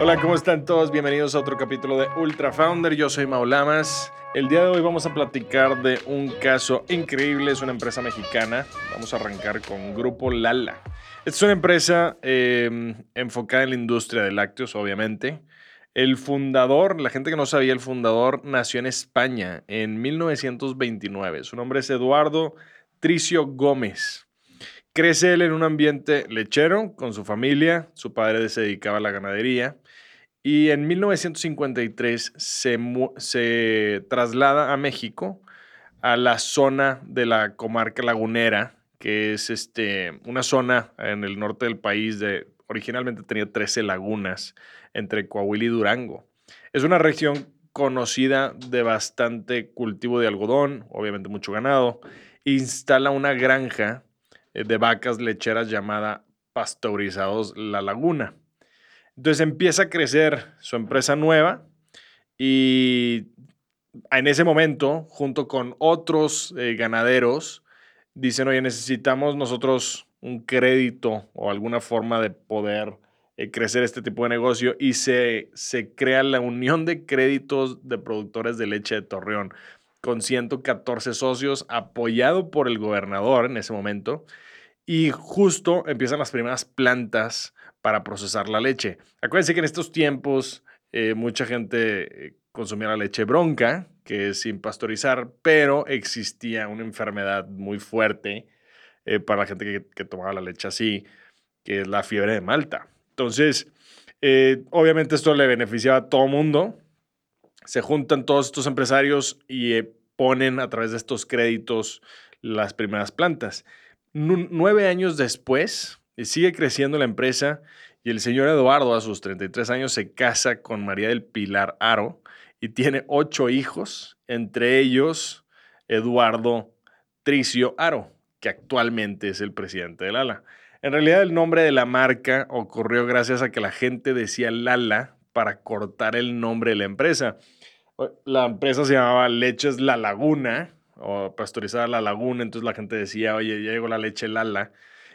Hola, ¿cómo están todos? Bienvenidos a otro capítulo de Ultra Founder. Yo soy Maulamas. El día de hoy vamos a platicar de un caso increíble. Es una empresa mexicana. Vamos a arrancar con Grupo Lala. Es una empresa eh, enfocada en la industria de lácteos, obviamente. El fundador, la gente que no sabía, el fundador nació en España en 1929. Su nombre es Eduardo Tricio Gómez. Crece él en un ambiente lechero con su familia. Su padre se dedicaba a la ganadería. Y en 1953 se, se traslada a México, a la zona de la comarca lagunera, que es este, una zona en el norte del país de, originalmente tenía 13 lagunas entre Coahuila y Durango. Es una región conocida de bastante cultivo de algodón, obviamente mucho ganado. Instala una granja de vacas lecheras llamada Pasteurizados La Laguna. Entonces empieza a crecer su empresa nueva y en ese momento, junto con otros eh, ganaderos, dicen, oye, necesitamos nosotros un crédito o alguna forma de poder eh, crecer este tipo de negocio y se, se crea la Unión de Créditos de Productores de Leche de Torreón con 114 socios, apoyado por el gobernador en ese momento. Y justo empiezan las primeras plantas para procesar la leche. Acuérdense que en estos tiempos eh, mucha gente eh, consumía la leche bronca, que es sin pasteurizar, pero existía una enfermedad muy fuerte para la gente que, tomaba la leche así, que es la fiebre de Malta. Entonces, eh, obviamente esto le beneficiaba a todo mundo. Se juntan todos estos empresarios y eh, ponen a través de estos créditos las primeras plantas. Nueve años después, sigue creciendo la empresa y el señor Eduardo a sus 33 años se casa con María del Pilar Aro y tiene ocho hijos, entre ellos Eduardo Tricio Aro, que actualmente es el presidente del ALA. En realidad el nombre de la marca ocurrió gracias a que la gente decía Lala para cortar el nombre de la empresa. La empresa se llamaba Leches La Laguna o Pastorizada La Laguna, entonces la gente decía, oye, ya llegó la leche Lala.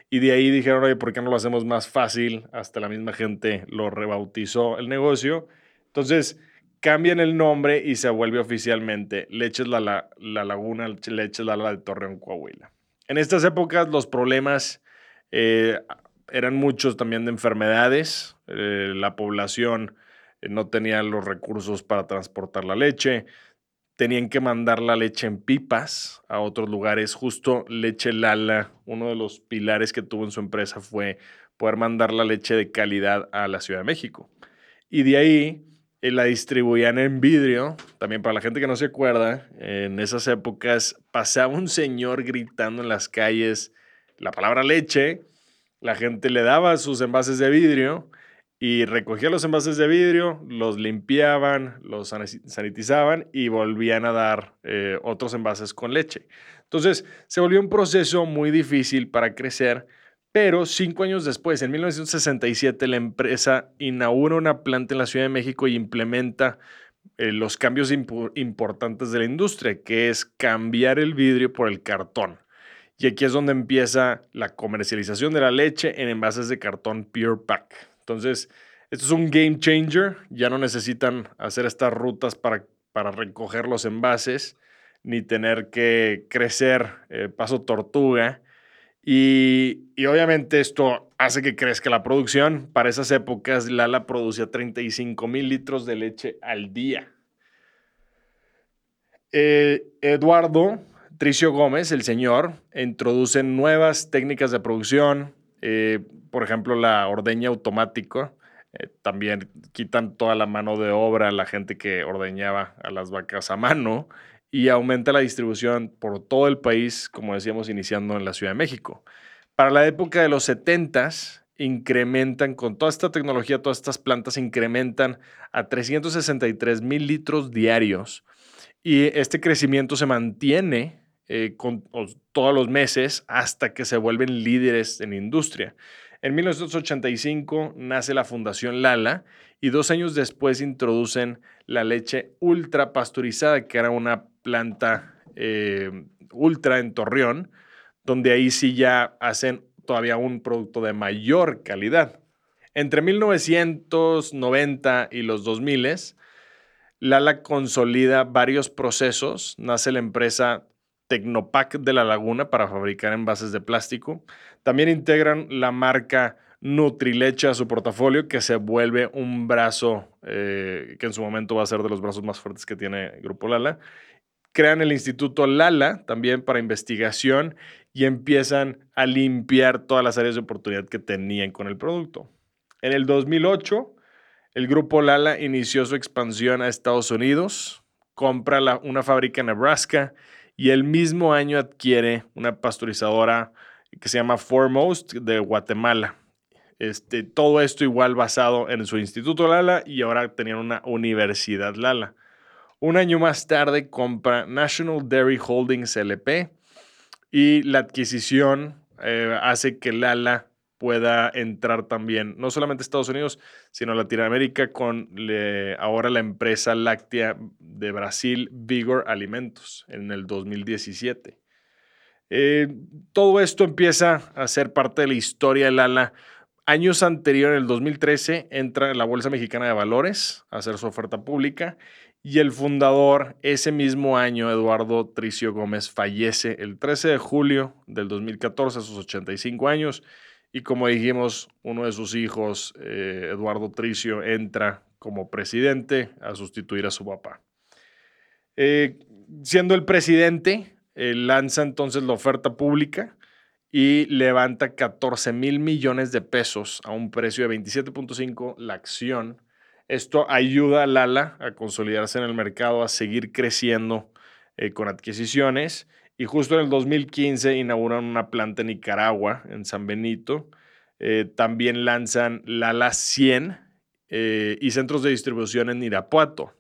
Y de ahí dijeron, oye, ¿por qué no lo hacemos más fácil? Hasta la misma gente lo rebautizó el negocio. Entonces cambian el nombre y se vuelve oficialmente Leches La, la, la Laguna, Leches Lala de Torreón, Coahuila. En estas épocas los problemas eh, eran muchos también de enfermedades. Eh, la población eh, no tenía los recursos para transportar la leche. Tenían que mandar la leche en pipas a otros lugares. Justo Leche Lala, uno de los pilares que tuvo en su empresa fue poder mandar la leche de calidad a la Ciudad de México. Y de ahí la distribuían en vidrio. También para la gente que no se acuerda, en esas épocas pasaba un señor gritando en las calles la palabra leche, la gente le daba sus envases de vidrio y recogía los envases de vidrio, los limpiaban, los sanitizaban y volvían a dar eh, otros envases con leche. Entonces se volvió un proceso muy difícil para crecer, pero cinco años después, en 1967, la empresa inaugura una planta en la Ciudad de México y implementa eh, los cambios importantes de la industria, que es cambiar el vidrio por el cartón. Y aquí es donde empieza la comercialización de la leche en envases de cartón Pure Pack. Entonces, esto es un game changer. Ya no necesitan hacer estas rutas para, para recoger los envases, ni tener que crecer eh, paso tortuga. Y, y, obviamente esto hace que crezca la producción. Para esas épocas, Lala producía 35 mil litros de leche al día. Eh, Eduardo Tricio Gómez, el señor, introduce nuevas técnicas de producción, eh, por ejemplo, la ordeña automática. Eh, también quitan toda la mano de obra a la gente que ordeñaba a las vacas a mano y aumenta la distribución por todo el país, como decíamos, iniciando en la Ciudad de México. Para la época de los 70 incrementan con toda esta tecnología, todas estas plantas incrementan a 363 mil litros diarios y este crecimiento se mantiene eh, con, todos los meses hasta que se vuelven líderes en industria. En 1985 nace la Fundación Lala y dos años después introducen la leche ultra pasteurizada, que era una planta eh, ultra en Torreón, donde ahí sí ya hacen todavía un producto de mayor calidad. Entre 1990 y los 2000, Lala consolida varios procesos. Nace la empresa Tecnopac de la Laguna para fabricar envases de plástico. También integran la marca Nutrileche a su portafolio, que se vuelve un brazo eh, que en su momento va a ser de los brazos más fuertes que tiene Grupo Lala. Crean el Instituto Lala también para investigación y empiezan a limpiar todas las áreas de oportunidad que tenían con el producto. En el 2008, el grupo Lala inició su expansión a Estados Unidos, compra una fábrica en Nebraska y el mismo año adquiere una pasteurizadora que se llama Foremost de Guatemala. Este, todo esto igual basado en su Instituto Lala y ahora tenían una Universidad Lala. Un año más tarde compra National Dairy Holdings LP y la adquisición eh, hace que Lala pueda entrar también, no solamente Estados Unidos, sino Latinoamérica con ahora la empresa láctea de Brasil, Vigor Alimentos, en el 2017. Eh, todo esto empieza a ser parte de la historia de Lala. Años anteriores, en el 2013, entra en la Bolsa Mexicana de Valores a hacer su oferta pública y el fundador, ese mismo año, Eduardo Tricio Gómez, fallece el 13 de julio del 2014 a sus 85 años y como dijimos, uno de sus hijos, eh, Eduardo Tricio, entra como presidente a sustituir a su papá. Eh, siendo el presidente, eh, lanza entonces la oferta pública y levanta 14 mil millones de pesos a un precio de 27.5 la acción. Esto ayuda a Lala a consolidarse en el mercado, a seguir creciendo con adquisiciones y justo en el 2015 inauguran una planta en Nicaragua, en San Benito. Eh, también lanzan Lala 100 eh, y centros de distribución en Irapuato.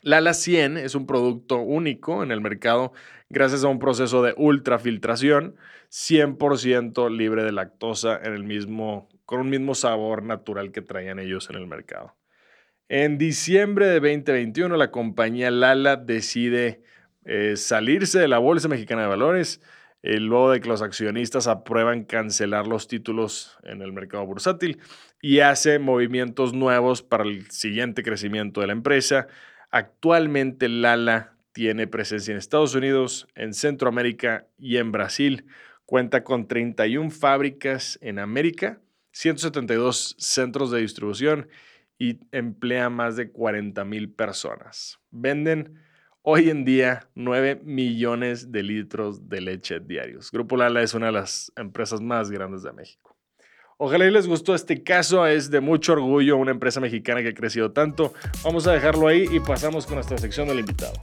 Lala 100 es un producto único en el mercado gracias a un proceso de ultrafiltración 100% libre de lactosa en el mismo, con un mismo sabor natural que traían ellos en el mercado. En diciembre de 2021 la compañía Lala decide eh, salirse de la Bolsa Mexicana de Valores, eh, luego de que los accionistas aprueban cancelar los títulos en el mercado bursátil y hace movimientos nuevos para el siguiente crecimiento de la empresa. Actualmente Lala tiene presencia en Estados Unidos, en Centroamérica y en Brasil. Cuenta con 31 fábricas en América, 172 centros de distribución y emplea más de 40 mil personas. Venden hoy en día 9 millones de litros de leche diarios. Grupo Lala es una de las empresas más grandes de México. Ojalá les gustó este caso, es de mucho orgullo una empresa mexicana que ha crecido tanto. Vamos a dejarlo ahí y pasamos con nuestra sección del invitado.